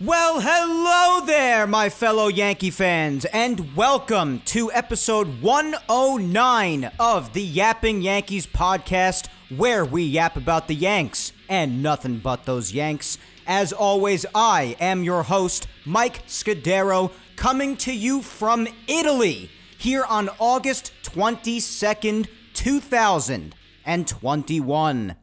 Well, hello there, my fellow Yankee fans, and welcome to episode 109 of the Yapping Yankees podcast, where we yap about the Yanks and nothing but those Yanks. As always, I am your host, Mike Scudero, coming to you from Italy here on August 22nd, 2021.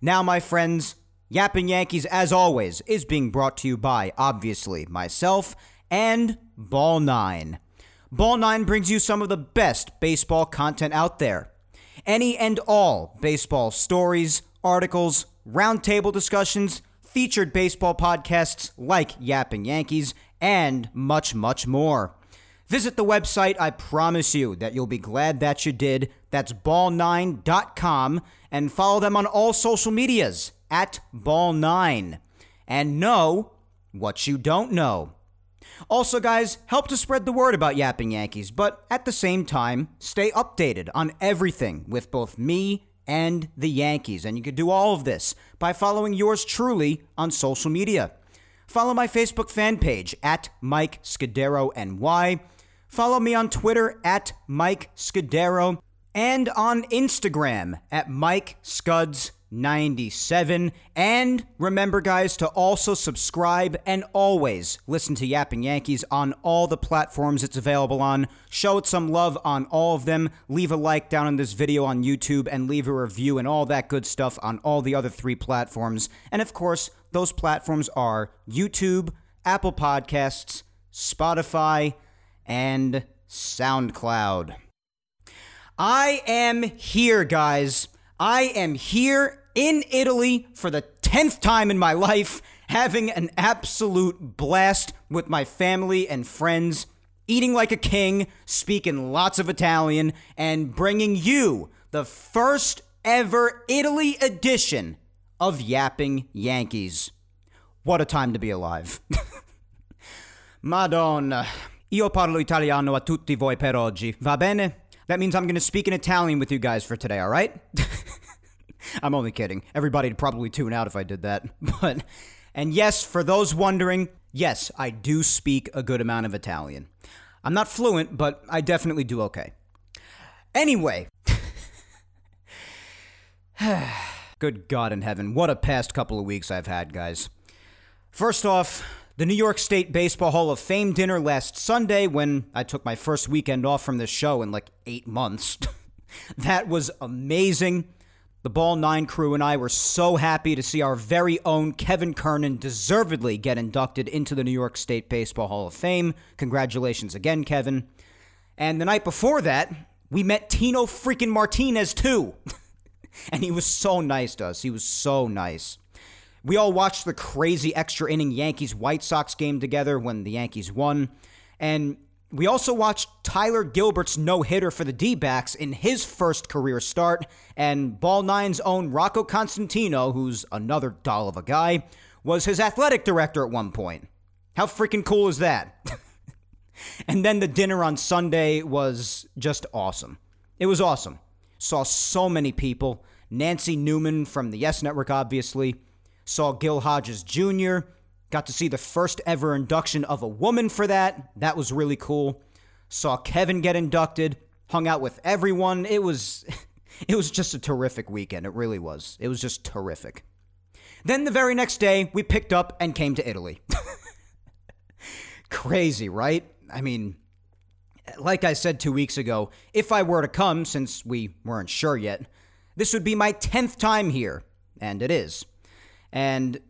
Now, my friends, Yapping Yankees, as always, is being brought to you by, obviously, myself and Ball 9. Ball 9 brings you some of the best baseball content out there. Any and all baseball stories, articles, roundtable discussions, featured baseball podcasts like Yapping Yankees, and much, much more. Visit the website. I promise you that you'll be glad that you did. That's ball9.com and follow them on all social medias at Ball9 and know what you don't know. Also, guys, help to spread the word about Yapping Yankees, but at the same time, stay updated on everything with both me and the Yankees. And you can do all of this by following yours truly on social media. Follow my Facebook fan page at Mike Scudero NY. Follow me on Twitter at Mike Scudero and on Instagram at Mike Scuds 97. And remember, guys, to also subscribe and always listen to Yapping Yankees on all the platforms it's available on. Show it some love on all of them. Leave a like down on this video on YouTube and leave a review and all that good stuff on all the other three platforms. And of course, those platforms are YouTube, Apple Podcasts, Spotify, and SoundCloud. I am here, guys. I am here in Italy for the 10th time in my life, having an absolute blast with my family and friends, eating like a king, speaking lots of Italian, and bringing you the first ever Italy edition of Yapping Yankees. What a time to be alive. Madonna. Io parlo italiano a tutti voi per oggi, va bene? That means I'm to speak in Italian with you guys for today, all right? I'm only kidding. Everybody'd probably tune out if I did that. But, and yes, for those wondering, yes, I do speak a good amount of Italian. I'm not fluent, but I definitely do okay. Anyway, good God in heaven, what a past couple of weeks I've had, guys. First off, the New York State Baseball Hall of Fame dinner last Sunday when I took my first weekend off from this show in like eight months. that was amazing. The Ball 9 crew and I were so happy to see our very own Kevin Kernan deservedly get inducted into the New York State Baseball Hall of Fame. Congratulations again, Kevin. And the night before that, we met Tino freaking Martinez too. and he was so nice to us. He was so nice. We all watched the crazy extra inning Yankees White Sox game together when the Yankees won. And we also watched Tyler Gilbert's no hitter for the D backs in his first career start, and Ball Nine's own Rocco Constantino, who's another doll of a guy, was his athletic director at one point. How freaking cool is that? and then the dinner on Sunday was just awesome. It was awesome. Saw so many people. Nancy Newman from the Yes Network, obviously. Saw Gil Hodges Jr. Got to see the first ever induction of a woman for that. That was really cool. Saw Kevin get inducted. Hung out with everyone. It was it was just a terrific weekend. It really was. It was just terrific. Then the very next day, we picked up and came to Italy. Crazy, right? I mean, like I said two weeks ago, if I were to come, since we weren't sure yet, this would be my 10th time here. And it is. And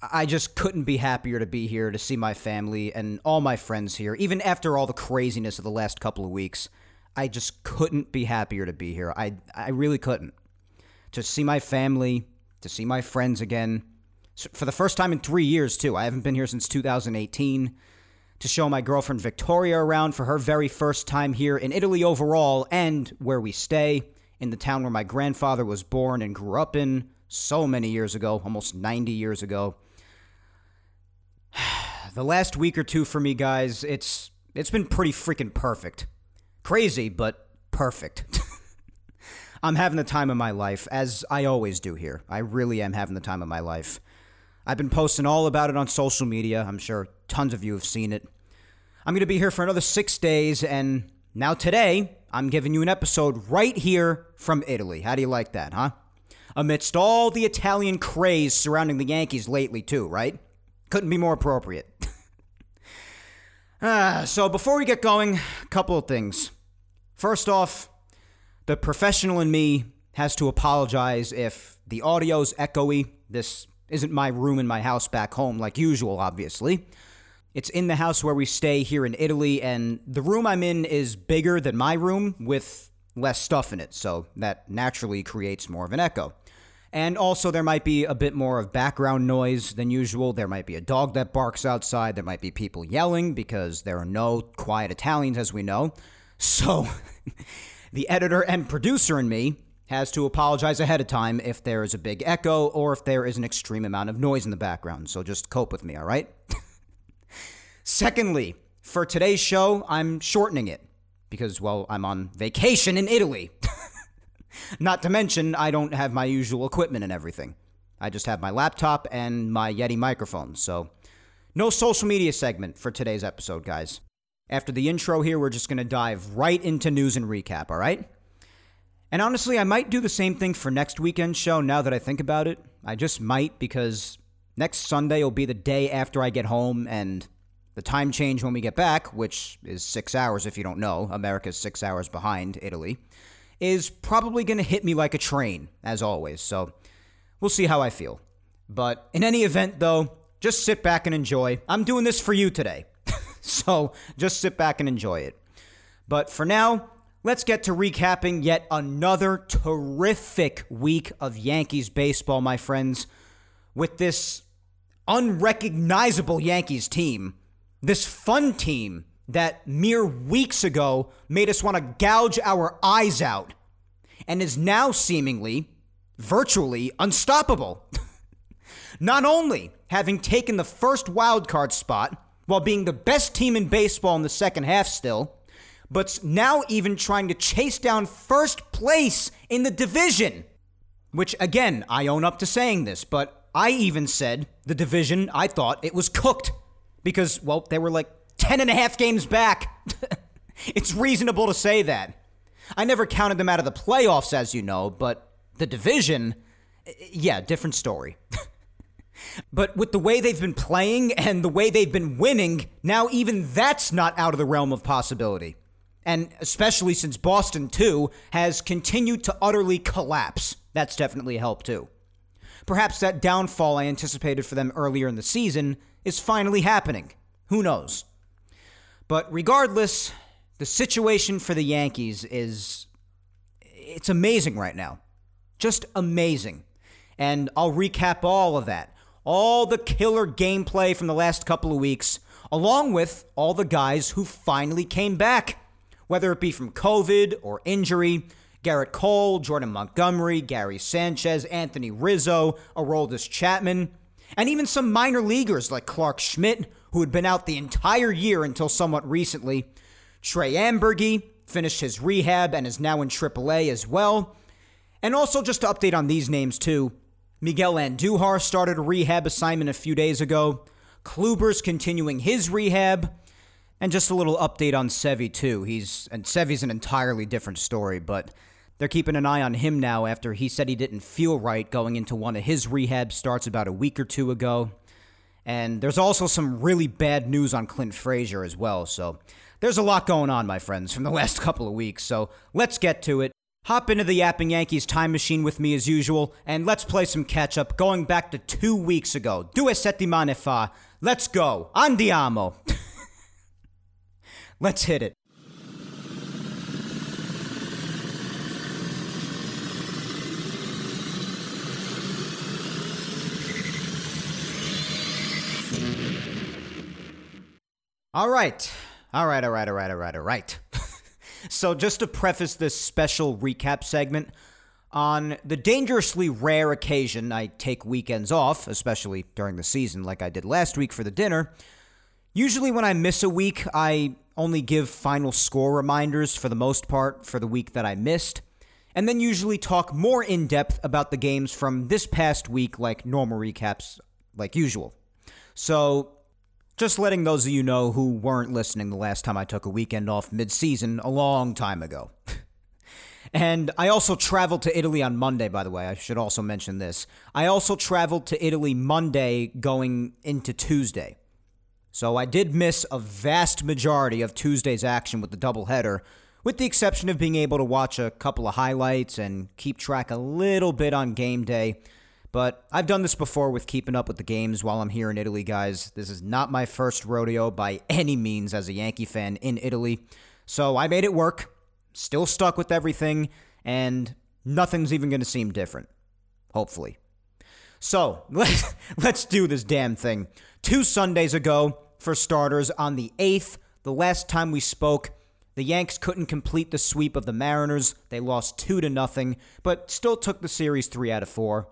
I just couldn't be happier to be here to see my family and all my friends here. Even after all the craziness of the last couple of weeks, I just couldn't be happier to be here. I I really couldn't. To see my family, to see my friends again, for the first time in three years, too. I haven't been here since 2018 to show my girlfriend Victoria around for her very first time here in Italy overall and where we stay, in the town where my grandfather was born and grew up in so many years ago, almost 90 years ago. The last week or two for me, guys, it's it's been pretty freaking perfect. Crazy, but perfect. I'm having the time of my life, as I always do here. I really am having the time of my life. I've been posting all about it on social media. I'm sure tons of you have seen it. I'm going to be here for another six days, and now today, I'm giving you an episode right here from Italy. How do you like that, huh? Amidst all the Italian craze surrounding the Yankees lately, too, right? Couldn't be more appropriate. Ah, so before we get going, a couple of things. First off, the professional in me has to apologize if the audio's echoey. This isn't my room in my house back home like usual, obviously. It's in the house where we stay here in Italy, and the room I'm in is bigger than my room with less stuff in it, so that naturally creates more of an echo. And also, there might be a bit more of background noise than usual. There might be a dog that barks outside. There might be people yelling because there are no quiet Italians, as we know. So, the editor and producer in me has to apologize ahead of time if there is a big echo or if there is an extreme amount of noise in the background. So just cope with me, all right? Secondly, for today's show, I'm shortening it because, well, I'm on vacation in Italy. Not to mention, I don't have my usual equipment and everything. I just have my laptop and my Yeti microphone, so no social media segment for today's episode, guys. After the intro here, we're just going to dive right into news and recap, all right? And honestly, I might do the same thing for next weekend's show now that I think about it. I just might because next Sunday will be the day after I get home and the time change when we get back, which is six hours if you don't know, America's six hours behind Italy, is probably going to hit me like a train, as always. So we'll see how I feel. But in any event, though, just sit back and enjoy. I'm doing this for you today. so just sit back and enjoy it. But for now, Let's get to recapping yet another terrific week of Yankees baseball, my friends, with this unrecognizable Yankees team, this fun team that mere weeks ago made us want to gouge our eyes out and is now seemingly, virtually unstoppable. Not only having taken the first wildcard spot while being the best team in baseball in the second half still, but now even trying to chase down first place in the division. Which, again, I own up to saying this, but I even said the division, I thought it was cooked. Because, well, they were like 10 and a half games back. it's reasonable to say that. I never counted them out of the playoffs, as you know, but the division, eh, yeah, different story. but with the way they've been playing and the way they've been winning, now even that's not out of the realm of possibility and especially since Boston, too, has continued to utterly collapse. That's definitely helped, too. Perhaps that downfall I anticipated for them earlier in the season is finally happening. Who knows? But regardless, the situation for the Yankees is. It's amazing right now. Just amazing. And I'll recap all of that. All the killer gameplay from the last couple of weeks, along with all the guys who finally came back whether it be from COVID or injury. Gerrit Cole, Jordan Montgomery, Gary Sanchez, Anthony Rizzo, Aroldis Chapman, and even some minor leaguers like Clarke Schmidt, who had been out the entire year until somewhat recently. Trey Amburgey finished his rehab and is now in AAA as well. And also, just to update on these names too, Miguel Andujar started a rehab assignment a few days ago. Kluber's continuing his rehab. And just a little update on Sevy too. He's and Sevy's an entirely different story, but they're keeping an eye on him now after he said he didn't feel right going into one of his rehab starts about a week or two ago. And there's also some really bad news on Clint Frazier as well. So there's a lot going on, my friends, from the last couple of weeks. So let's get to it. Hop into the Yapping Yankees time machine with me as usual, and let's play some catch up going back to two weeks ago. Due settimane fa. Let's go. Andiamo. Let's hit it. All right. All right, all right, all right, all right, all right. so, just to preface this special recap segment, on the dangerously rare occasion I take weekends off, especially during the season like I did last week for the dinner, usually when I miss a week, I only give final score reminders for the most part for the week that I missed, and then usually talk more in depth about the games from this past week like normal recaps like usual. So, just letting those of you know who weren't listening the last time I took a weekend off mid season a long time ago. and I also traveled to Italy on Monday, by the way. I should also mention this. I also traveled to Italy Monday going into Tuesday. So I did miss a vast majority of Tuesday's action with the doubleheader, with the exception of being able to watch a couple of highlights and keep track a little bit on game day. But I've done this before with keeping up with the games while I'm here in Italy, guys. This is not my first rodeo by any means as a Yankee fan in Italy. So I made it work, still stuck with everything, and nothing's even going to seem different. Hopefully. So let's, let's do this damn thing. Two Sundays ago, for starters, on the 8th, the last time we spoke, the Yanks couldn't complete the sweep of the Mariners. They lost 2 to nothing, but still took the series 3 out of 4.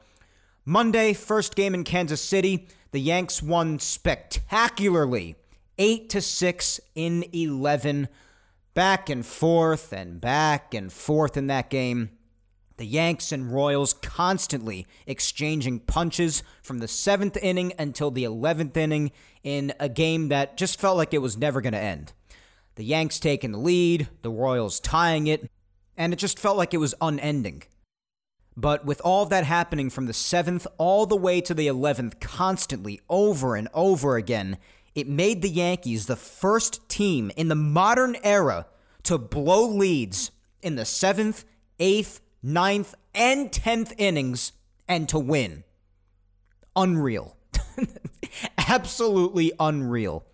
Monday, first game in Kansas City, the Yanks won spectacularly, 8 to 6 in 11. Back and forth and back and forth in that game. The Yanks and Royals constantly exchanging punches from the seventh inning until the 11th inning in a game that just felt like it was never going to end. The Yanks taking the lead, the Royals tying it, and it just felt like it was unending. But with all that happening from the 7th all the way to the 11th, constantly over and over again, it made the Yankees the first team in the modern era to blow leads in the 7th, 8th, 9th, and 10th innings and to win. Unreal. Absolutely unreal.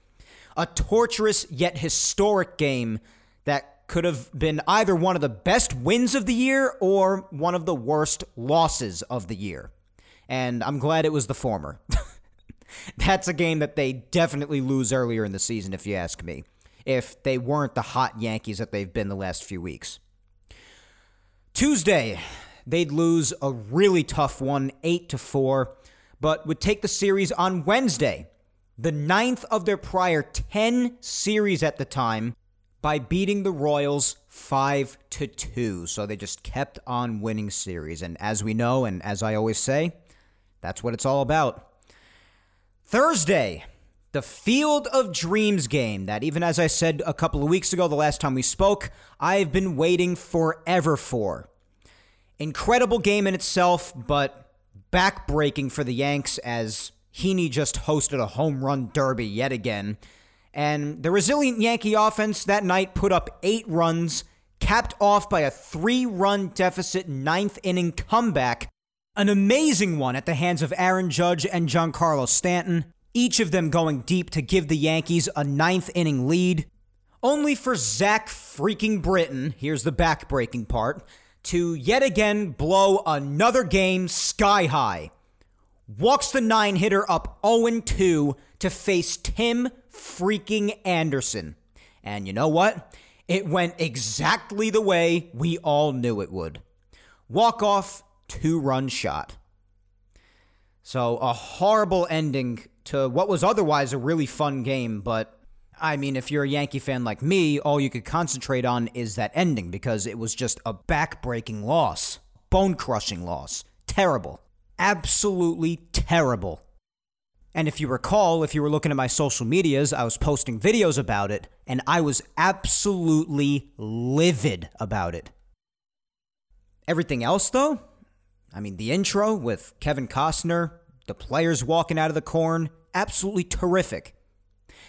A torturous yet historic game could have been either one of the best wins of the year or one of the worst losses of the year. And I'm glad it was the former. That's a game that they definitely lose earlier in the season, if you ask me, if they weren't the hot Yankees that they've been the last few weeks. Tuesday, they'd lose a really tough one, 8 to 4, but would take the series on Wednesday, the ninth of their prior 10 series at the time, by beating the Royals 5 to 2. So they just kept on winning series and as we know and as I always say, that's what it's all about. Thursday, the Field of Dreams game that even as I said a couple of weeks ago the last time we spoke, I've been waiting forever for. Incredible game in itself, but backbreaking for the Yanks as Heaney just hosted a home run derby yet again and the resilient Yankee offense that night put up eight runs, capped off by a three run deficit ninth inning comeback. An amazing one at the hands of Aaron Judge and Giancarlo Stanton, each of them going deep to give the Yankees a ninth inning lead. Only for Zach freaking Britton, here's the backbreaking part, to yet again blow another game sky high. Walks the nine hitter up 0 2 to face Tim freaking Anderson. And you know what? It went exactly the way we all knew it would. Walk off, two run shot. So, a horrible ending to what was otherwise a really fun game, but I mean, if you're a Yankee fan like me, all you could concentrate on is that ending because it was just a back-breaking loss, bone crushing loss. Terrible. Absolutely terrible. And if you recall, if you were looking at my social medias, I was posting videos about it, and I was absolutely livid about it. Everything else, though, I mean, the intro with Kevin Costner, the players walking out of the corn, absolutely terrific.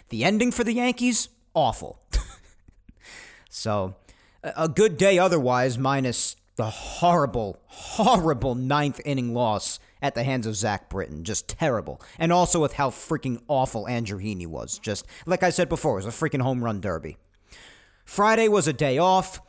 The ending for the Yankees, awful. so, a good day otherwise, minus the horrible, horrible ninth inning loss at the hands of Zach Britton. Just terrible. And also with how freaking awful Andrew Heaney was. Just, like I said before, it was a freaking home run derby. Friday was a day off.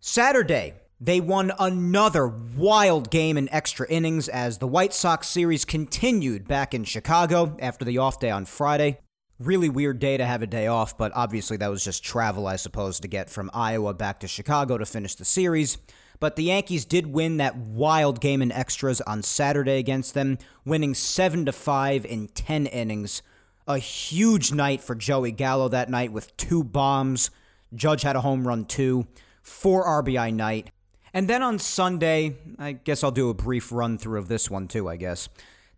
Saturday, they won another wild game in extra innings as the White Sox series continued back in Chicago after the off day on Friday. Really weird day to have a day off, but obviously that was just travel, I suppose, to get from Iowa back to Chicago to finish the series. But the Yankees did win that wild game in extras on Saturday against them, winning 7 to 5 in 10 innings. A huge night for Joey Gallo that night with two bombs. Judge had a home run too. Four RBI night. And then on Sunday, I guess I'll do a brief run through of this one too, I guess.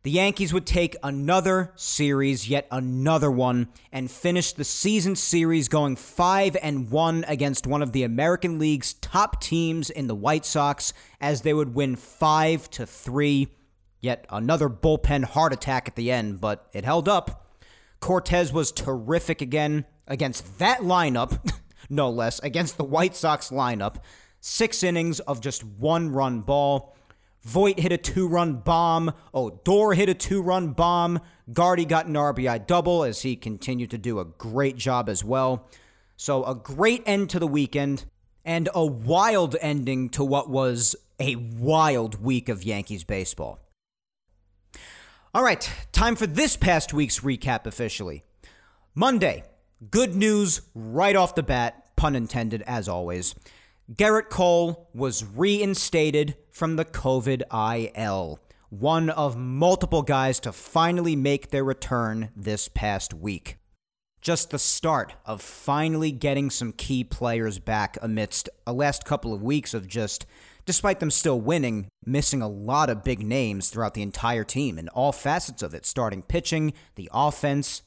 The Yankees would take another series, yet another one, and finish the season series going 5 and 1 against one of the American League's top teams in the White Sox as they would win 5 to 3. Yet another bullpen heart attack at the end, but it held up. Cortes was terrific again against that lineup, no less, against the White Sox lineup. 6 innings of just one run ball. Voit hit a two run bomb. Odor hit a two run bomb. Gardy got an RBI double as he continued to do a great job as well. So, a great end to the weekend and a wild ending to what was a wild week of Yankees baseball. All right, time for this past week's recap officially. Monday, good news right off the bat, pun intended as always. Gerrit Cole was reinstated from the COVID IL, one of multiple guys to finally make their return this past week. Just the start of finally getting some key players back amidst a last couple of weeks of just, despite them still winning, missing a lot of big names throughout the entire team in all facets of it, starting pitching, the offense.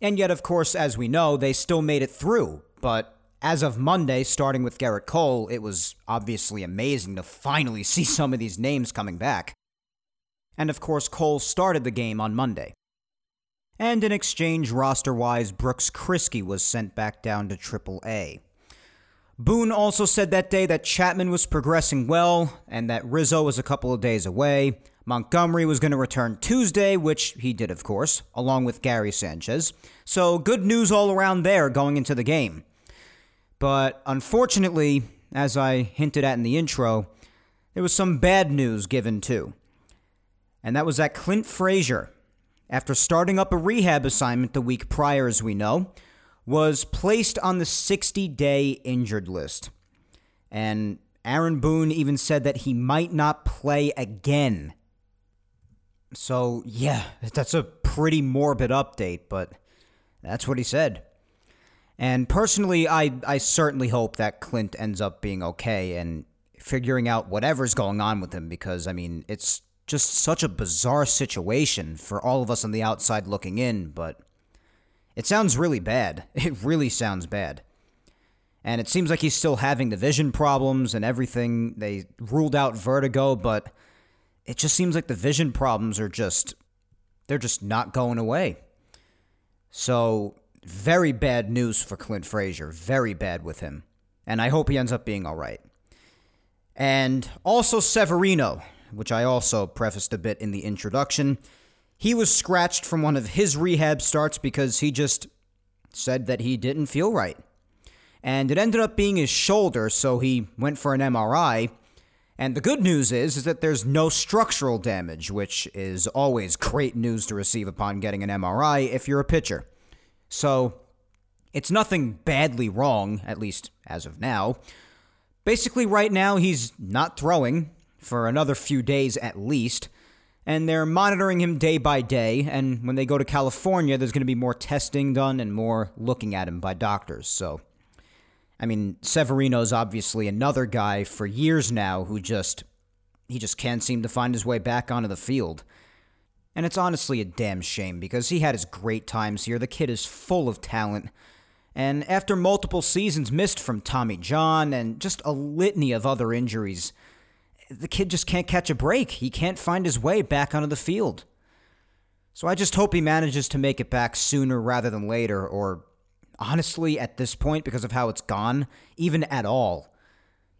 And yet, of course, as we know, they still made it through, but as of Monday, starting with Gerrit Cole, it was obviously amazing to finally see some of these names coming back. And of course, Cole started the game on Monday. And in exchange, roster wise, Brooks Kriske was sent back down to AAA. Boone also said that day that Chapman was progressing well and that Rizzo was a couple of days away. Montgomery was going to return Tuesday, which he did, of course, along with Gary Sanchez. So good news all around there going into the game. But unfortunately, as I hinted at in the intro, there was some bad news given too. And that was that Clint Frazier, after starting up a rehab assignment the week prior, as we know, was placed on the 60 day injured list. And Aaron Boone even said that he might not play again. So, yeah, that's a pretty morbid update, but that's what he said. And personally, I, I certainly hope that Clint ends up being okay and figuring out whatever's going on with him because, I mean, it's just such a bizarre situation for all of us on the outside looking in, but it sounds really bad. It really sounds bad. And it seems like he's still having the vision problems and everything. They ruled out vertigo, but it just seems like the vision problems are just, they're just not going away. So very bad news for Clint Frazier. Very bad with him. And I hope he ends up being all right. And also Severino, which I also prefaced a bit in the introduction. He was scratched from one of his rehab starts because he just said that he didn't feel right. And it ended up being his shoulder, so he went for an MRI. And the good news is, is that there's no structural damage, which is always great news to receive upon getting an MRI if you're a pitcher. So it's nothing badly wrong, at least as of now. Basically, right now, he's not throwing for another few days at least, and they're monitoring him day by day. And when they go to California, there's going to be more testing done and more looking at him by doctors. So, I mean, Severino's obviously another guy for years now who just he just can't seem to find his way back onto the field. And it's honestly a damn shame because he had his great times here. The kid is full of talent. And after multiple seasons missed from Tommy John and just a litany of other injuries, the kid just can't catch a break. He can't find his way back onto the field. So I just hope he manages to make it back sooner rather than later, or honestly, at this point, because of how it's gone, even at all.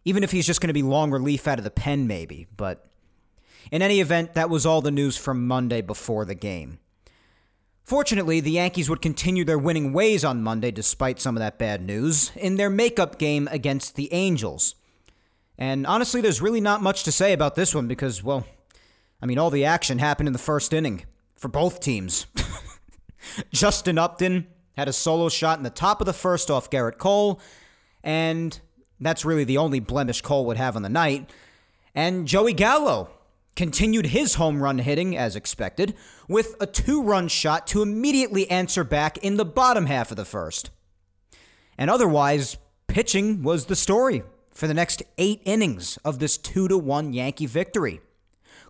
Even if he's just going to be long relief out of the pen, maybe. But in any event, that was all the news from Monday before the game. Fortunately, the Yankees would continue their winning ways on Monday despite some of that bad news in their makeup game against the Angels. And honestly, there's really not much to say about this one because, well, I mean, all the action happened in the first inning for both teams. Justin Upton had a solo shot in the top of the first off Gerrit Cole, and that's really the only blemish Cole would have on the night. And Joey Gallo continued his home run hitting as expected with a two run shot to immediately answer back in the bottom half of the first. And otherwise, pitching was the story for the next eight innings of this 2 to 1 Yankee victory.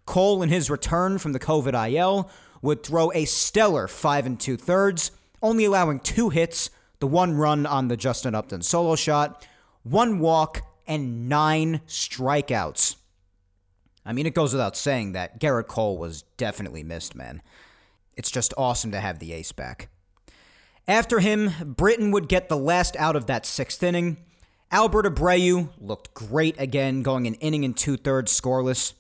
Cole, in his return from the COVID IL, would throw a stellar five and two thirds, only allowing two hits, the one run on the Justin Upton solo shot, one walk, and nine strikeouts. I mean, it goes without saying that Gerrit Cole was definitely missed, man. It's just awesome to have the ace back. After him, Britton would get the last out of that sixth inning. Albert Abreu looked great again, going an inning and two thirds scoreless.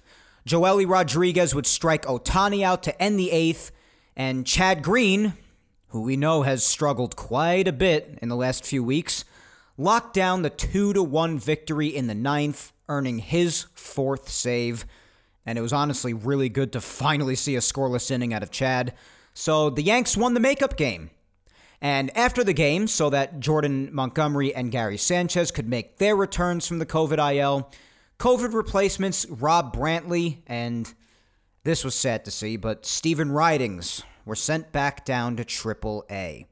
Joely Rodriguez would strike Ohtani out to end the eighth, and Chad Green, who we know has struggled quite a bit in the last few weeks, locked down the 2 to 1 victory in the ninth, earning his fourth save. And it was honestly really good to finally see a scoreless inning out of Chad. So the Yanks won the makeup game. And after the game, so that Jordan Montgomery and Gary Sanchez could make their returns from the COVID IL, COVID replacements Rob Brantley and this was sad to see, but Stephen Ridings were sent back down to Triple A.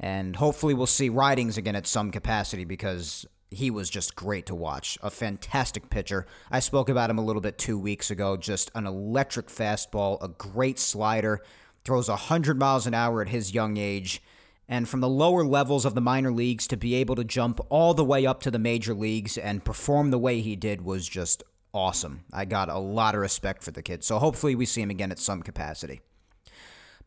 And hopefully we'll see Ridings again at some capacity because he was just great to watch. A fantastic pitcher. I spoke about him a little bit two weeks ago. Just an electric fastball, a great slider, throws 100 miles an hour at his young age and from the lower levels of the minor leagues to be able to jump all the way up to the major leagues and perform the way he did was just awesome. I got a lot of respect for the kid. So hopefully we see him again at some capacity.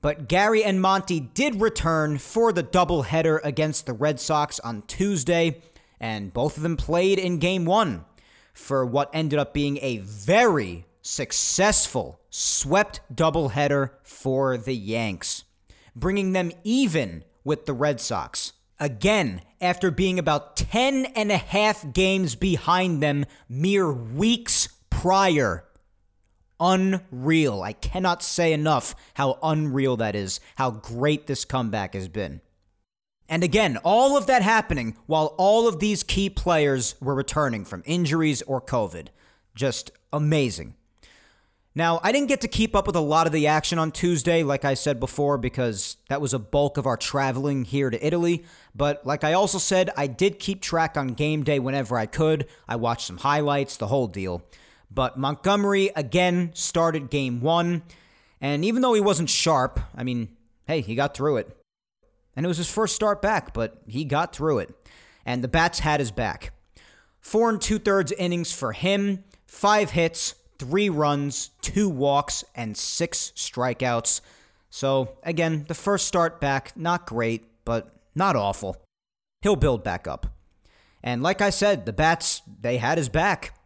But Gary and Monty did return for the doubleheader against the Red Sox on Tuesday, and both of them played in game one for what ended up being a very successful swept doubleheader for the Yanks, bringing them even with the Red Sox. Again, after being about 10 and a half games behind them mere weeks prior. Unreal. I cannot say enough how unreal that is, how great this comeback has been. And again, all of that happening while all of these key players were returning from injuries or COVID. Just amazing. Now, I didn't get to keep up with a lot of the action on Tuesday, like I said before, because that was a bulk of our traveling here to Italy. But like I also said, I did keep track on game day whenever I could. I watched some highlights, the whole deal. But Montgomery again started game one. And even though he wasn't sharp, I mean, hey, he got through it. And it was his first start back, but he got through it. And the Bats had his back. Four and two thirds innings for him, five hits, three runs, two walks, and six strikeouts. So, again, the first start back, not great, but not awful. He'll build back up. And like I said, the Bats, they had his back,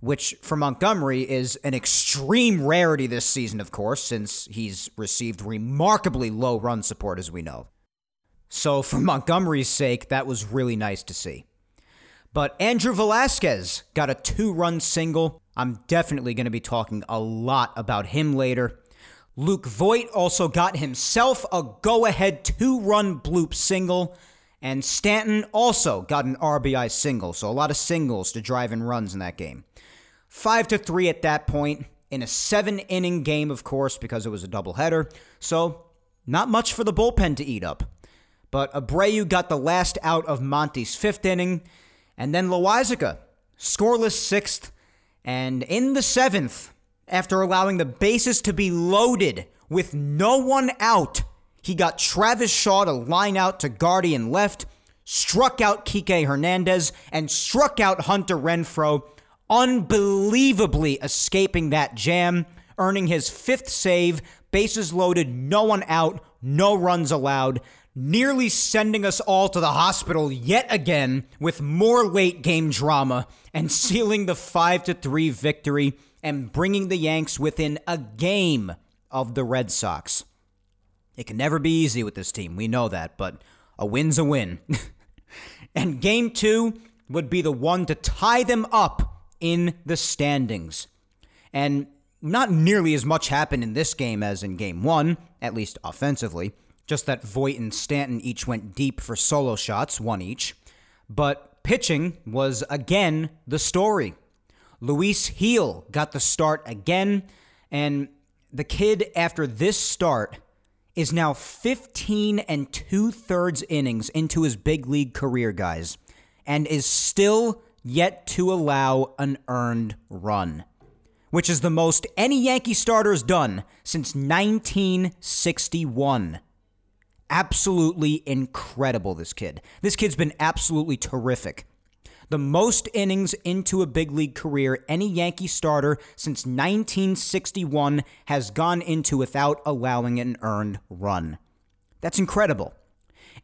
which for Montgomery is an extreme rarity this season, of course, since he's received remarkably low run support, as we know. So, for Montgomery's sake, that was really nice to see. But Andrew Velazquez got a two run single I'm definitely going to be talking a lot about him later. Luke Voit also got himself a go ahead two run bloop single, and Stanton also got an RBI single, so a lot of singles to drive in runs in that game. 5 to 3 at that point in a 7 inning game of course because it was a doubleheader. So, not much for the bullpen to eat up. But Abreu got the last out of Monty's 5th inning, and then Loaisiga scoreless 6th and in the seventh, after allowing the bases to be loaded with no one out, he got Travis Shaw to line out to Guardian left, struck out Kike Hernandez, and struck out Hunter Renfroe, unbelievably escaping that jam, earning his fifth save, bases loaded, no one out, no runs allowed nearly sending us all to the hospital yet again with more late game drama and sealing the 5 to 3 victory and bringing the Yanks within a game of the Red Sox. It can never be easy with this team, we know that, but a win's a win. and game 2 would be the one to tie them up in the standings. And not nearly as much happened in this game as in game 1, at least offensively. Just that Voit and Stanton each went deep for solo shots, one each. But pitching was again the story. Luis Gil got the start again, and the kid, after this start, is now 15 and two thirds innings into his big league career, guys, and is still yet to allow an earned run, which is the most any Yankee starter has done since 1961. Absolutely incredible, this kid. This kid's been absolutely terrific the most innings into a big league career any Yankee starter since 1961 has gone into without allowing an earned run. That's incredible.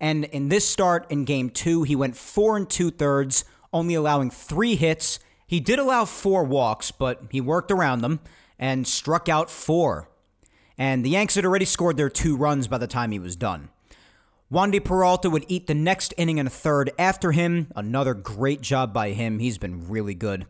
And in this start in game two, he went four and two thirds, only allowing three hits. He did allow four walks, but he worked around them and struck out four. And the Yanks had already scored their two runs by the time he was done. Wandy Peralta would eat the next inning and a third after him. Another great job by him. He's been really good.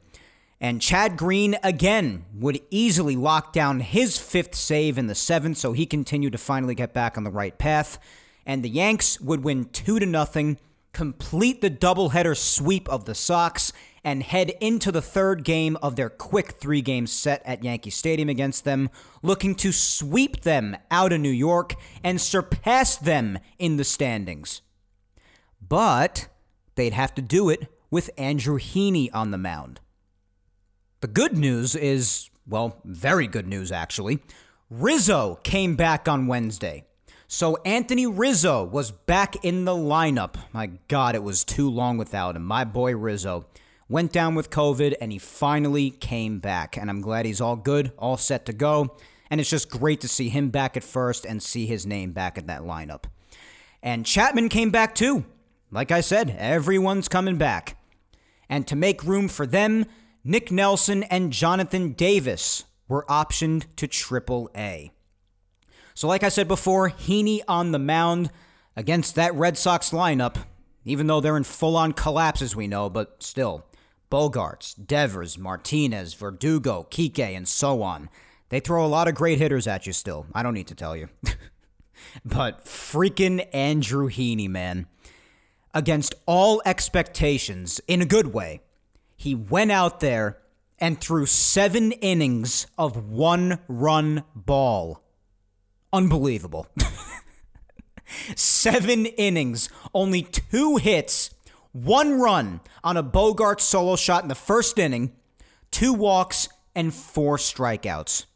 And Chad Green again would easily lock down his fifth save in the seventh, so he continued to finally get back on the right path. And the Yanks would win two to nothing, complete the doubleheader sweep of the Sox, and head into the third game of their quick three game set at Yankee Stadium against them, looking to sweep them out of New York and surpass them in the standings. But they'd have to do it with Andrew Heaney on the mound. The good news is, well, very good news actually. Rizzo came back on Wednesday. So Anthony Rizzo was back in the lineup. My God, it was too long without him. My boy Rizzo went down with COVID, and he finally came back. And I'm glad he's all good, all set to go. And it's just great to see him back at first and see his name back in that lineup. And Chapman came back too. Like I said, everyone's coming back. And to make room for them, Nick Nelson and Jonathan Davis were optioned to Triple A. So, like I said before, Heaney on the mound against that Red Sox lineup, even though they're in full on collapse, as we know, but still, Bogaerts, Devers, Martinez, Verdugo, Kike, and so on. They throw a lot of great hitters at you still. I don't need to tell you. but freaking Andrew Heaney, man. Against all expectations, in a good way, he went out there and threw seven innings of one run ball. Unbelievable. seven innings, only two hits one run on a Bogart solo shot in the first inning, two walks, and four strikeouts.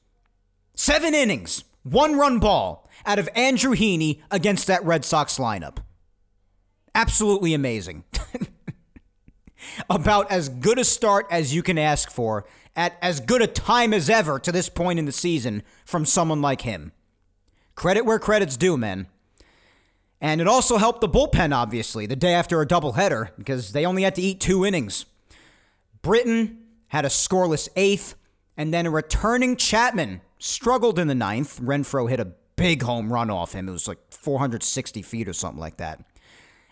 Seven innings, one run ball out of Andrew Heaney against that Red Sox lineup. Absolutely amazing. About as good a start as you can ask for at as good a time as ever to this point in the season from someone like him. Credit where credit's due, man. And it also helped the bullpen, obviously, the day after a doubleheader, because they only had to eat two innings. Britton had a scoreless eighth, and then a returning Chapman struggled in the ninth. Renfroe hit a big home run off him. It was like 460 feet or something like that.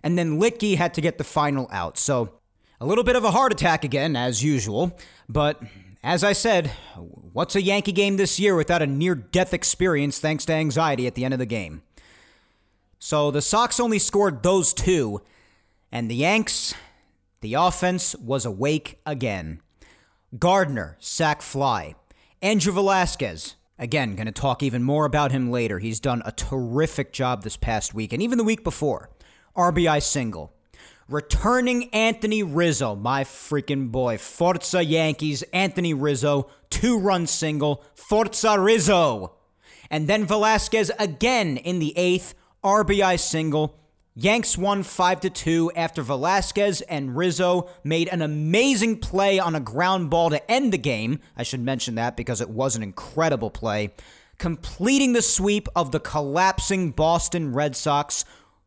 And then Luetge had to get the final out. So a little bit of a heart attack again, as usual. But as I said, what's a Yankee game this year without a near death experience thanks to anxiety at the end of the game? So the Sox only scored those two, and the Yanks, the offense was awake again. Gardner, sac fly. Andrew Velazquez, again, going to talk even more about him later. He's done a terrific job this past week and even the week before. RBI single. Returning Anthony Rizzo, my freaking boy. Forza Yankees, Anthony Rizzo, two run single. Forza Rizzo. And then Velazquez again in the eighth RBI single. Yanks won 5 to 2 after Velazquez and Rizzo made an amazing play on a ground ball to end the game. I should mention that because it was an incredible play. Completing the sweep of the collapsing Boston Red Sox,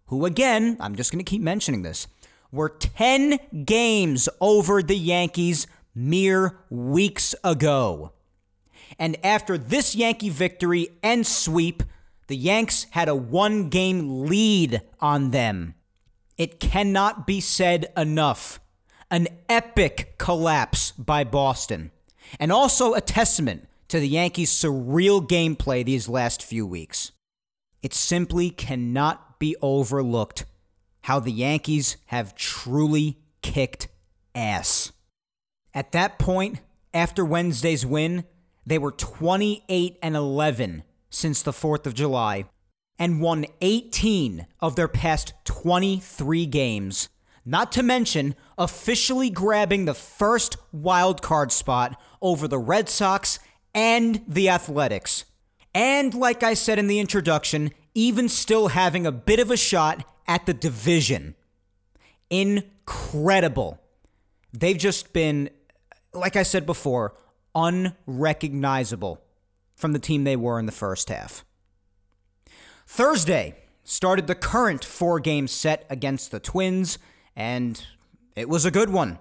who again, I'm just going to keep mentioning this, were 10 games over the Yankees mere weeks ago. And after this Yankee victory and sweep, the Yanks had a one game lead on them. It cannot be said enough. An epic collapse by Boston, and also a testament to the Yankees' surreal gameplay these last few weeks. it simply cannot be overlooked how the Yankees have truly kicked ass. At that point, after Wednesday's win, they were 28 and 11 since the 4th of July and won 18 of their past 23 games. Not to mention officially grabbing the first wild card spot over the Red Sox and the Athletics. And like I said in the introduction, even still having a bit of a shot at the division. Incredible. They've just been, like I said before, unrecognizable from the team they were in the first half. Thursday started the current four game set against the Twins, and it was a good one.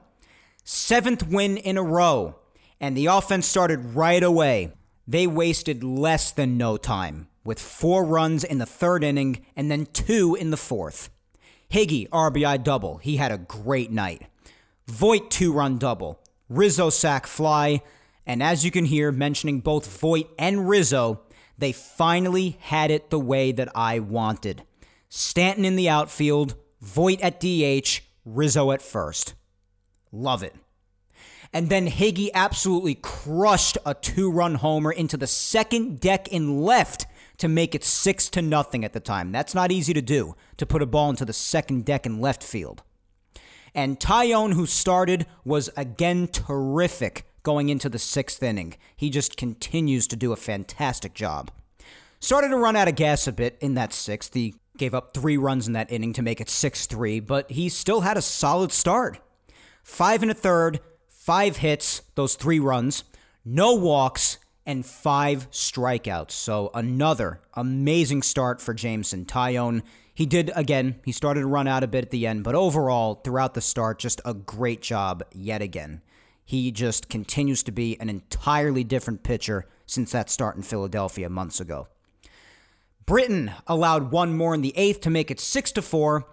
Seventh win in a row, and the offense started right away. They wasted less than no time, with four runs in the third inning and then two in the fourth. Higgy, RBI double. He had a great night. Voit, two run double. Rizzo sac fly. And as you can hear, mentioning both Voit and Rizzo, they finally had it the way that I wanted. Stanton in the outfield, Voit at DH, Rizzo at first. Love it. And then Higgy absolutely crushed a two-run homer into the second deck in left to make it 6 to nothing at the time. That's not easy to do, to put a ball into the second deck in left field. And Taillon, who started, was again terrific going into the sixth inning. He just continues to do a fantastic job. Started to run out of gas a bit in that sixth. He gave up three runs in that inning to make it 6 3, but he still had a solid start. Five and a third, five hits, those three runs, no walks, and five strikeouts. So another amazing start for Jameson Taillon. He did, again, he started to run out a bit at the end, but overall, throughout the start, just a great job yet again. He just continues to be an entirely different pitcher since that start in Philadelphia months ago. Britton allowed one more in the eighth to make it 6 to 4.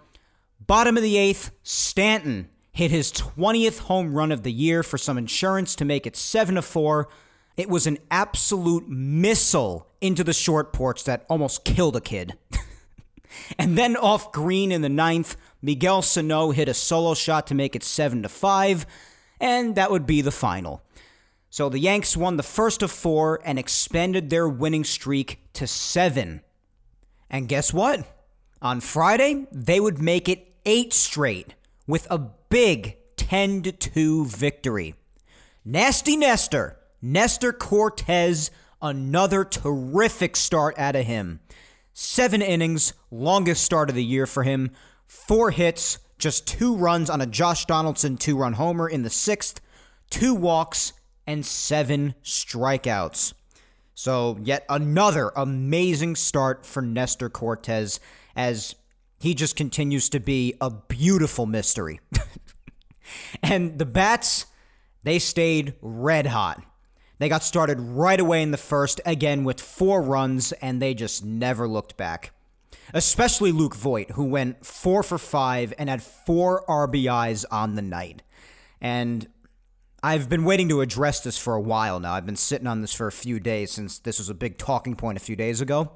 Bottom of the eighth, Stanton hit his 20th home run of the year for some insurance to make it 7 to 4. It was an absolute missile into the short porch that almost killed a kid. and then off green in the ninth, Miguel Sano hit a solo shot to make it 7 to 5 and that would be the final. So the Yanks won the first of four and expanded their winning streak to seven. And guess what? On Friday, they would make it eight straight with a big 10 2 victory. Nasty Nestor, Nestor Cortes, another terrific start out of him. Seven innings, longest start of the year for him, four hits, just two runs on a Josh Donaldson two run homer in the sixth, two walks, and seven strikeouts. So, yet another amazing start for Nestor Cortes as he just continues to be a beautiful mystery. and the Bats, they stayed red hot. They got started right away in the first, again with four runs, and they just never looked back especially Luke Voit, who went four for five and had four RBIs on the night. And I've been waiting to address this for a while now. I've been sitting on this for a few days since this was a big talking point a few days ago.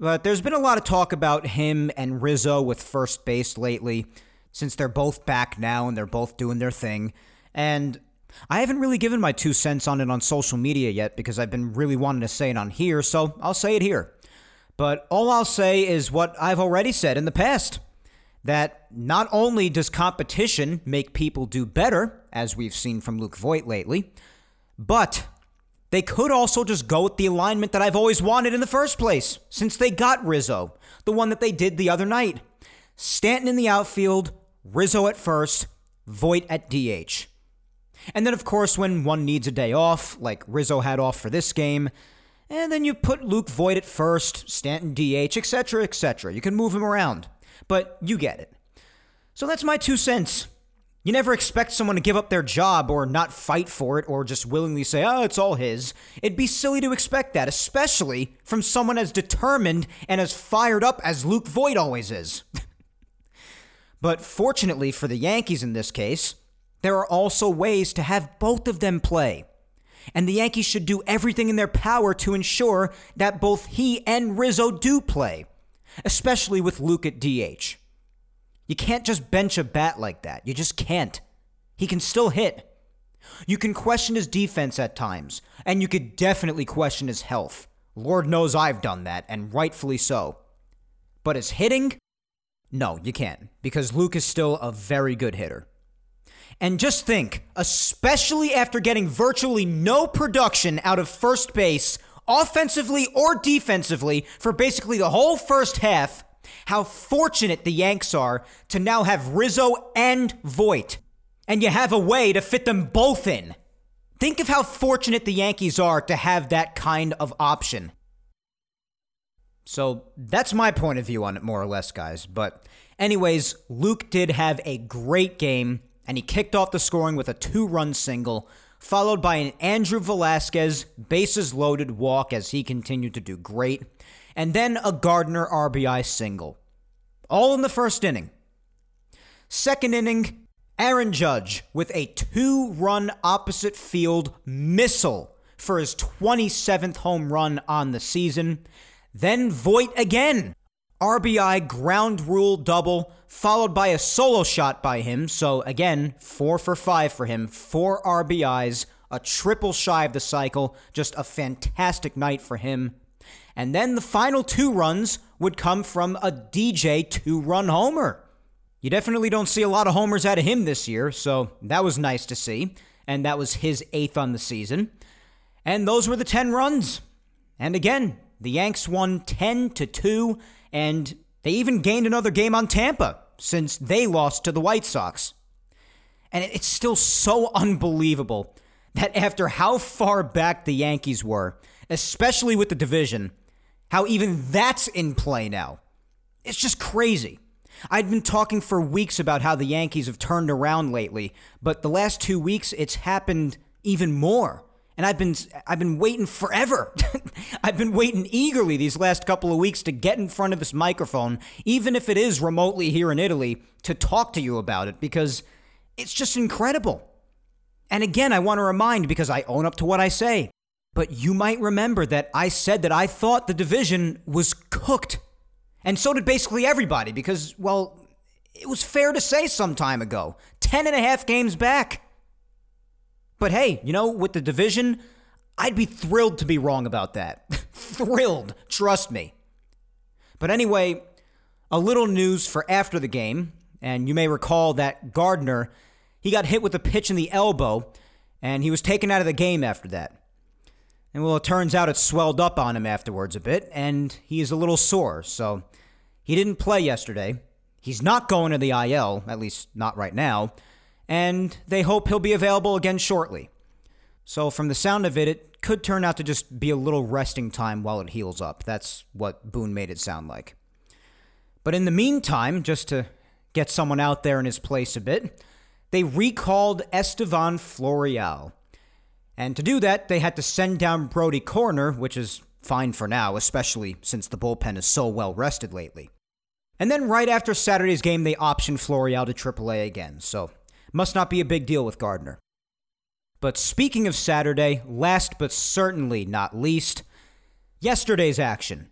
But there's been a lot of talk about him and Rizzo with first base lately, since they're both back now and they're both doing their thing. And I haven't really given my two cents on it on social media yet because I've been really wanting to say it on here, so I'll say it here. But all I'll say is what I've already said in the past that not only does competition make people do better, as we've seen from Luke Voit lately, but they could also just go with the alignment that I've always wanted in the first place, since they got Rizzo, the one that they did the other night. Stanton in the outfield, Rizzo at first, Voit at DH. And then, of course, when one needs a day off, like Rizzo had off for this game, and then you put Luke Voit at first, Stanton DH, etc., etc. You can move him around, but you get it. So that's my two cents. You never expect someone to give up their job or not fight for it or just willingly say, oh, it's all his. It'd be silly to expect that, especially from someone as determined and as fired up as Luke Voit always is. but fortunately for the Yankees in this case, there are also ways to have both of them play. And the Yankees should do everything in their power to ensure that both he and Rizzo do play, especially with Luke at DH. You can't just bench a bat like that. You just can't. He can still hit. You can question his defense at times, and you could definitely question his health. Lord knows I've done that, and rightfully so. But his hitting? No, you can't, because Luke is still a very good hitter. And just think, especially after getting virtually no production out of first base, offensively or defensively, for basically the whole first half, how fortunate the Yanks are to now have Rizzo and Voit. And you have a way to fit them both in. Think of how fortunate the Yankees are to have that kind of option. So that's my point of view on it, more or less, guys. But, anyways, Luke did have a great game, and he kicked off the scoring with a two run single, followed by an Andrew Velazquez bases loaded walk as he continued to do great, and then a Gardner RBI single. All in the first inning. Second inning, Aaron Judge with a two run opposite field missile for his 27th home run on the season. Then Voit again. RBI ground rule double, followed by a solo shot by him. So again, four for five for him, four RBIs, a triple shy of the cycle. Just a fantastic night for him. And then the final two runs would come from a DJ two run homer. You definitely don't see a lot of homers out of him this year, so that was nice to see. And that was his eighth on the season. And those were the 10 runs. And again, the Yanks won 10 to 2, and they even gained another game on Tampa since they lost to the White Sox. And it's still so unbelievable that after how far back the Yankees were, especially with the division, how even that's in play now. It's just crazy. I'd been talking for weeks about how the Yankees have turned around lately, but the last two weeks it's happened even more. And I've been I've been waiting forever. I've been waiting eagerly these last couple of weeks to get in front of this microphone, even if it is remotely here in Italy, to talk to you about it because it's just incredible. And again, I want to remind because I own up to what I say. But you might remember that I said that I thought the division was cooked. And so did basically everybody because, well, it was fair to say some time ago. Ten and a half games back. But hey, you know, with the division, I'd be thrilled to be wrong about that. thrilled, trust me. But anyway, a little news for after the game, and you may recall that Gardner, he got hit with a pitch in the elbow, and he was taken out of the game after that. And well, it turns out it swelled up on him afterwards a bit, and he is a little sore, so he didn't play yesterday. He's not going to the IL, at least not right now and they hope he'll be available again shortly. So, from the sound of it, it could turn out to just be a little resting time while it heals up. That's what Boone made it sound like. But in the meantime, just to get someone out there in his place a bit, they recalled Estevan Florial. And to do that, they had to send down Brody Koerner, which is fine for now, especially since the bullpen is so well rested lately. And then right after Saturday's game, they optioned Florial to AAA again, so must not be a big deal with Gardner. But speaking of Saturday, last but certainly not least, yesterday's action.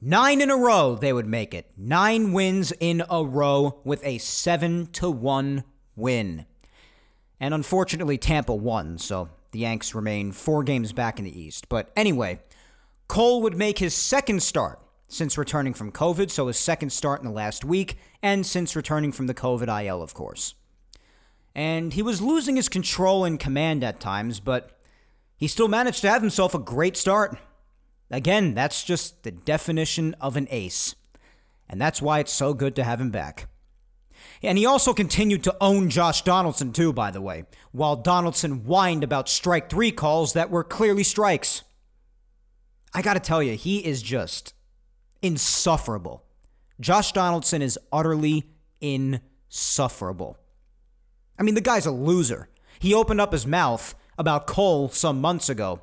Nine in a row, they would make it. Nine wins in a row with a 7 to 1 win. And unfortunately, Tampa won, so the Yanks remain four games back in the East. But anyway, Cole would make his second start since returning from COVID, so his second start in the last week, and since returning from the COVID IL, of course and he was losing his control and command at times, but he still managed to have himself a great start. Again, that's just the definition of an ace. And that's why it's so good to have him back. And he also continued to own Josh Donaldson, too, by the way, while Donaldson whined about strike three calls that were clearly strikes. I gotta tell you, he is just insufferable. Josh Donaldson is utterly insufferable. I mean, the guy's a loser. He opened up his mouth about Cole some months ago.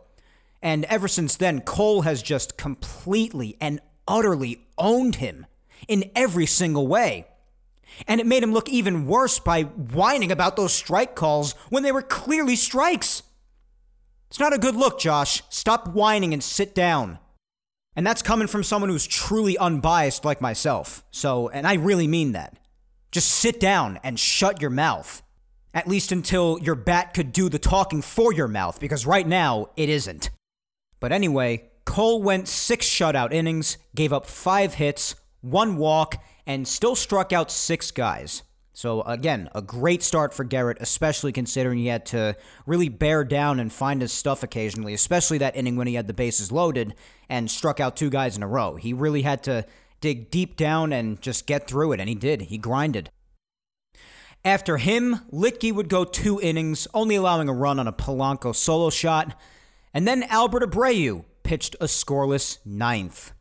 And ever since then, Cole has just completely and utterly owned him in every single way. And it made him look even worse by whining about those strike calls when they were clearly strikes. It's not a good look, Josh. Stop whining and sit down. And that's coming from someone who's truly unbiased like myself. So, and I really mean that. Just sit down and shut your mouth. At least until your bat could do the talking for your mouth, because right now, it isn't. But anyway, Cole went six shutout innings, gave up five hits, one walk, and still struck out six guys. So, again, a great start for Gerrit, especially considering he had to really bear down and find his stuff occasionally, especially that inning when he had the bases loaded and struck out two guys in a row. He really had to dig deep down and just get through it, and he did. He grinded. After him, Luetge would go two innings, only allowing a run on a Polanco solo shot, and then Albert Abreu pitched a scoreless ninth.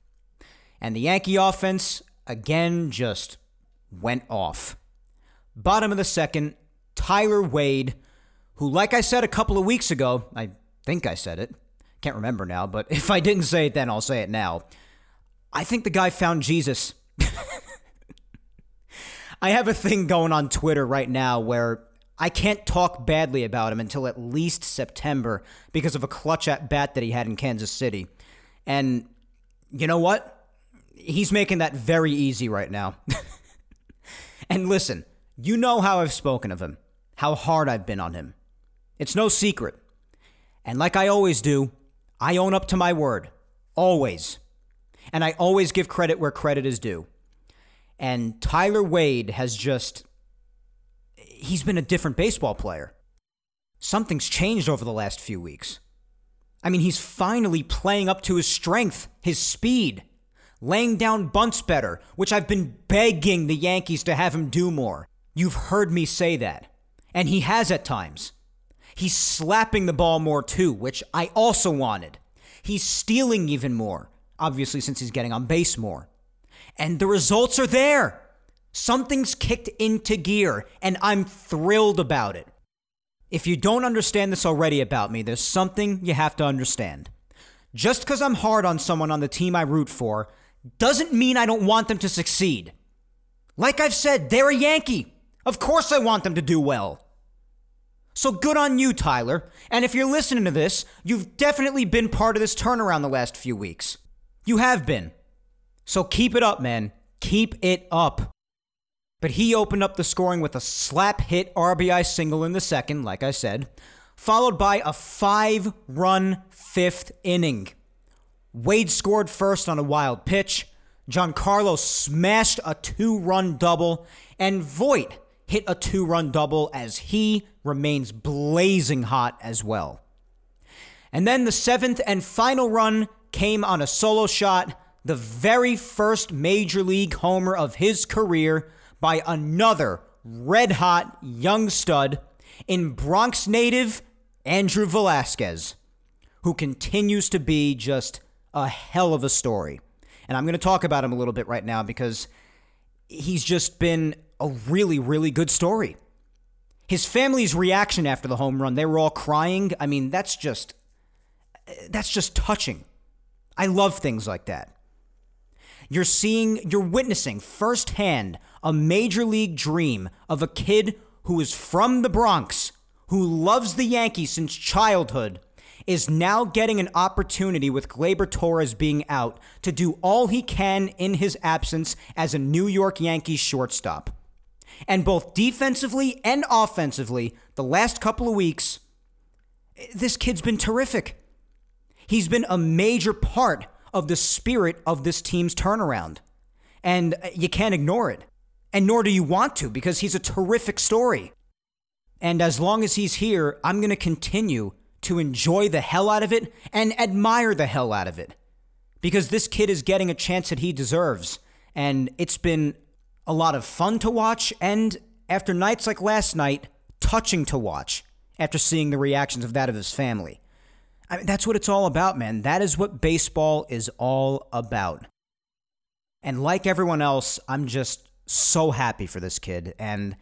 And the Yankee offense, again, just went off. Bottom of the second, Tyler Wade, who, like I said a couple of weeks ago, I think I said it, can't remember now, but if I didn't say it then, I'll say it now. I think the guy found Jesus. I have a thing going on Twitter right now where I can't talk badly about him until at least September because of a clutch at bat that he had in Kansas City. And you know what? He's making that very easy right now. and listen, you know how I've spoken of him, how hard I've been on him. It's no secret. And like I always do, I own up to my word. Always. And I always give credit where credit is due. And Tyler Wade has just. He's been a different baseball player. Something's changed over the last few weeks. I mean, he's finally playing up to his strength, his speed, laying down bunts better, which I've been begging the Yankees to have him do more. You've heard me say that. And he has at times. He's slapping the ball more too, which I also wanted. He's stealing even more, obviously, since he's getting on base more. And the results are there. Something's kicked into gear, and I'm thrilled about it. If you don't understand this already about me, there's something you have to understand. Just because I'm hard on someone on the team I root for doesn't mean I don't want them to succeed. Like I've said, they're a Yankee. Of course, I want them to do well. So good on you, Tyler. And if you're listening to this, you've definitely been part of this turnaround the last few weeks. You have been. So keep it up, man. Keep it up. But he opened up the scoring with a slap hit RBI single in the second, like I said, followed by a five run fifth inning. Wade scored first on a wild pitch. Giancarlo smashed a two run double, and Voit hit a two run double as he remains blazing hot as well. And then the seventh and final run came on a solo shot, the very first major league homer of his career by another red hot young stud in Bronx native Andrew Velazquez, who continues to be just a hell of a story. And I'm going to talk about him a little bit right now because he's just been a really, really good story. His family's reaction after the home run, they were all crying. I mean, that's just that's just touching. I love things like that. You're seeing, you're witnessing firsthand a major league dream of a kid who is from the Bronx, who loves the Yankees since childhood, is now getting an opportunity with Gleyber Torres being out to do all he can in his absence as a New York Yankees shortstop. And both defensively and offensively, the last couple of weeks, this kid's been terrific. He's been a major part of the spirit of this team's turnaround. And uh, you can't ignore it. And nor do you want to, because he's a terrific story. And as long as he's here, I'm going to continue to enjoy the hell out of it and admire the hell out of it. Because this kid is getting a chance that he deserves. And it's been a lot of fun to watch, and after nights like last night, touching to watch after seeing the reactions of that of his family. I mean, that's what it's all about, man. That is what baseball is all about. And like everyone else, I'm just so happy for this kid. And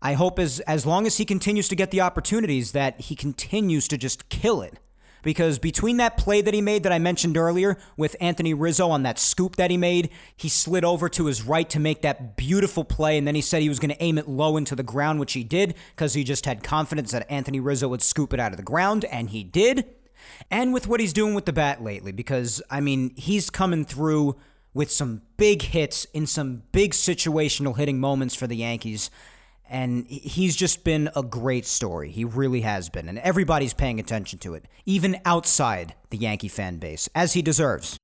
I hope as, as long as he continues to get the opportunities that he continues to just kill it because between that play that he made that I mentioned earlier with Anthony Rizzo on that scoop that he made, he slid over to his right to make that beautiful play, and then he said he was going to aim it low into the ground, which he did because he just had confidence that Anthony Rizzo would scoop it out of the ground, and he did. And with what he's doing with the bat lately, because, I mean, he's coming through with some big hits in some big situational hitting moments for the Yankees. And he's just been a great story. He really has been. And everybody's paying attention to it, even outside the Yankee fan base, as he deserves.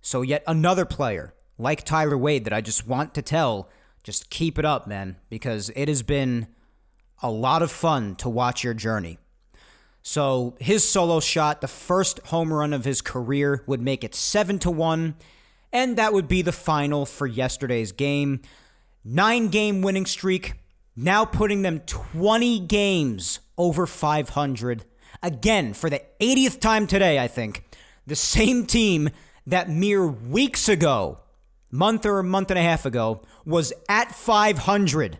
So, yet another player like Tyler Wade that I just want to tell just keep it up, man, because it has been a lot of fun to watch your journey. So, his solo shot, the first home run of his career, would make it 7 to 1, and that would be the final for yesterday's game. 9 game winning streak, now putting them 20 games over 500. Again, for the 80th time today, I think. The same team that mere weeks ago, month or a month and a half ago, was at 500.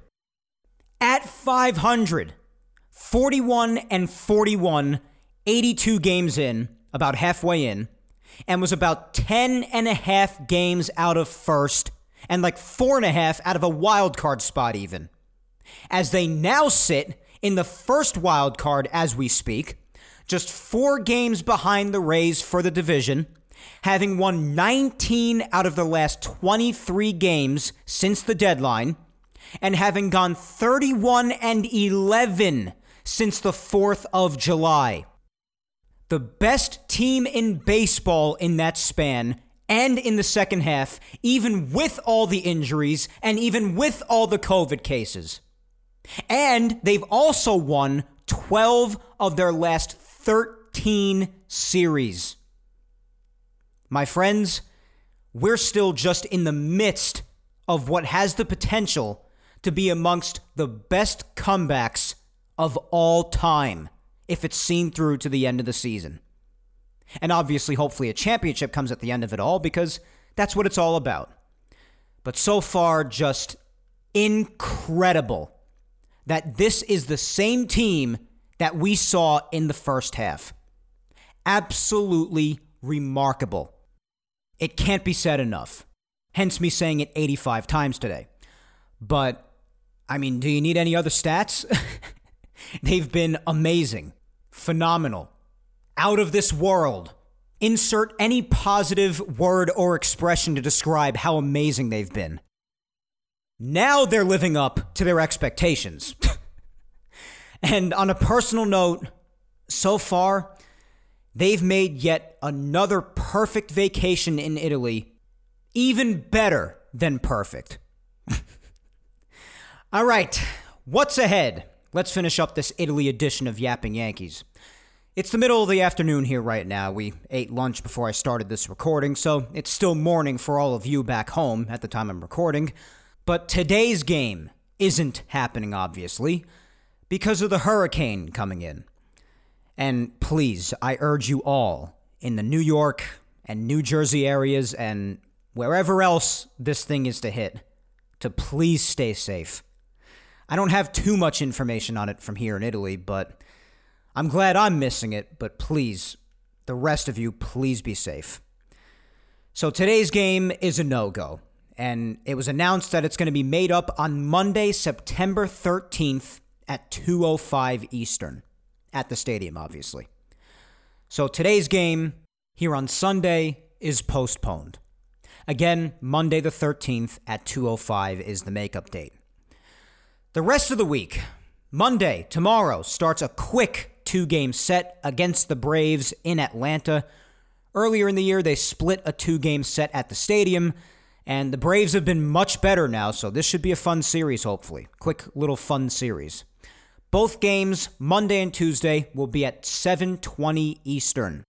At 500. 41 and 41, 82 games in, about halfway in, and was about 10 and a half games out of first, and like four and a half out of a wild card spot, even. As they now sit in the first wild card as we speak, just four games behind the Rays for the division having won 19 out of the last 23 games since the deadline, and having gone 31 and 11 since the 4th of July. The best team in baseball in that span and in the second half, even with all the injuries and even with all the COVID cases. And they've also won 12 of their last 13 series. My friends, we're still just in the midst of what has the potential to be amongst the best comebacks of all time if it's seen through to the end of the season. And obviously, hopefully, a championship comes at the end of it all because that's what it's all about. But so far, just incredible that this is the same team that we saw in the first half. Absolutely remarkable. It can't be said enough. Hence me saying it 85 times today. But, I mean, do you need any other stats? They've been amazing, phenomenal, out of this world. Insert any positive word or expression to describe how amazing they've been. Now they're living up to their expectations. and on a personal note, so far, they've made yet another perfect vacation in Italy even better than perfect. All right, what's ahead? Let's finish up this Italy edition of Yapping Yankees. It's the middle of the afternoon here right now. We ate lunch before I started this recording, so it's still morning for all of you back home at the time I'm recording. But today's game isn't happening, obviously, because of the hurricane coming in. And please, I urge you all in the New York and New Jersey areas and wherever else this thing is to hit to please stay safe. I don't have too much information on it from here in Italy, but I'm glad I'm missing it. But please, the rest of you, please be safe. So today's game is a no go, and it was announced that it's going to be made up on Monday, September 13th at 2:05 Eastern at the stadium, obviously. So today's game here on Sunday is postponed. Again, Monday the 13th at 2:05 is the makeup date. The rest of the week, Monday, tomorrow starts a quick two-game set against the Braves in Atlanta. Earlier in the year, they split a two-game set at the stadium, and the Braves have been much better now, so this should be a fun series hopefully. Quick little fun series. Both games, Monday and Tuesday, will be at 7:20 Eastern.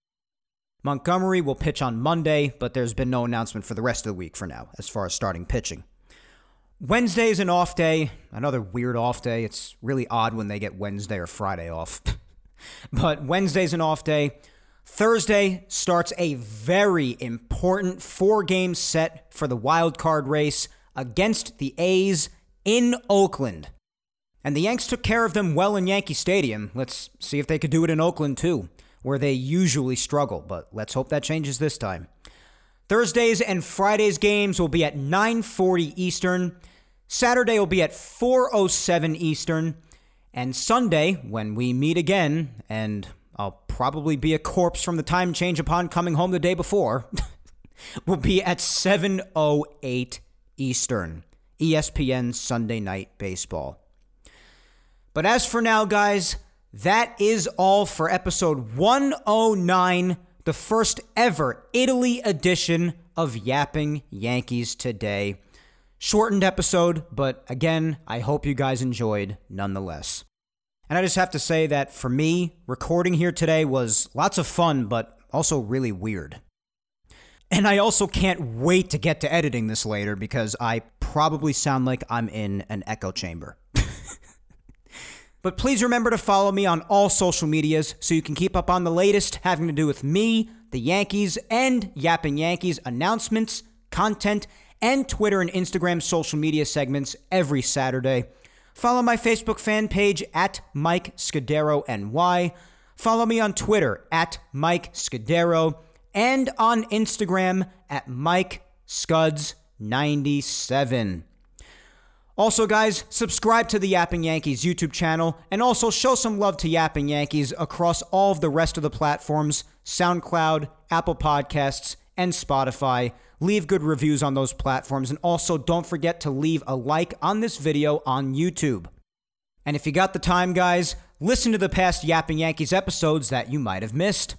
Montgomery will pitch on Monday, but there's been no announcement for the rest of the week for now as far as starting pitching. Wednesday is an off day, another weird off day. It's really odd when they get Wednesday or Friday off. but Wednesday's an off day. Thursday starts a very important four game set for the wild card race against the A's in Oakland. And the Yanks took care of them well in Yankee Stadium. Let's see if they could do it in Oakland too, where they usually struggle, but let's hope that changes this time. Thursdays and Fridays games will be at 9:40 Eastern. Saturday will be at 4:07 Eastern, and Sunday when we meet again and I'll probably be a corpse from the time change upon coming home the day before, will be at 7:08 Eastern, ESPN Sunday Night Baseball. But as for now, guys, that is all for episode 109, the first ever Italy edition of Yapping Yankees Today. Shortened episode, but again, I hope you guys enjoyed nonetheless. And I just have to say that for me, recording here today was lots of fun, but also really weird. And I also can't wait to get to editing this later because I probably sound like I'm in an echo chamber. but please remember to follow me on all social medias so you can keep up on the latest having to do with me, the Yankees, and Yapping Yankees announcements, content, and Twitter and Instagram social media segments every Saturday. Follow my Facebook fan page at Mike Scudero NY. Follow me on Twitter at Mike Scudero and on Instagram at Mike Scuds97. Also, guys, subscribe to the Yapping Yankees YouTube channel and also show some love to Yapping Yankees across all of the rest of the platforms SoundCloud, Apple Podcasts, and Spotify. Leave good reviews on those platforms. And also, don't forget to leave a like on this video on YouTube. And if you got the time, guys, listen to the past Yapping Yankees episodes that you might have missed.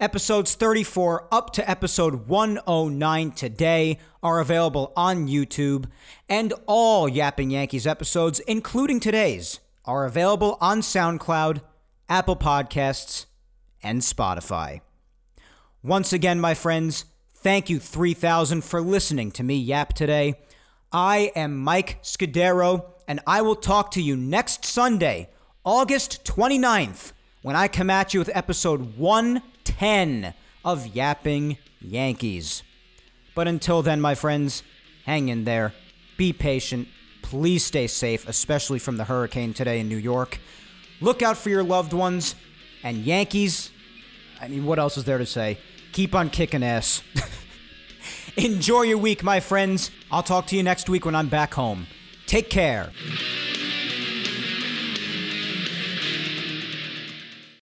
Episodes 34 up to episode 109 today are available on YouTube, and all Yapping Yankees episodes, including today's, are available on SoundCloud, Apple Podcasts, and Spotify. Once again, my friends, thank you 3000 for listening to me yap today. I am Mike Scudero, and I will talk to you next Sunday, August 29th, when I come at you with episode 110 of Yapping Yankees. But until then, my friends, hang in there, be patient, please stay safe, especially from the hurricane today in New York. Look out for your loved ones, and Yankees, I mean, what else is there to say? Keep on kicking ass. Enjoy your week, my friends. I'll talk to you next week when I'm back home. Take care.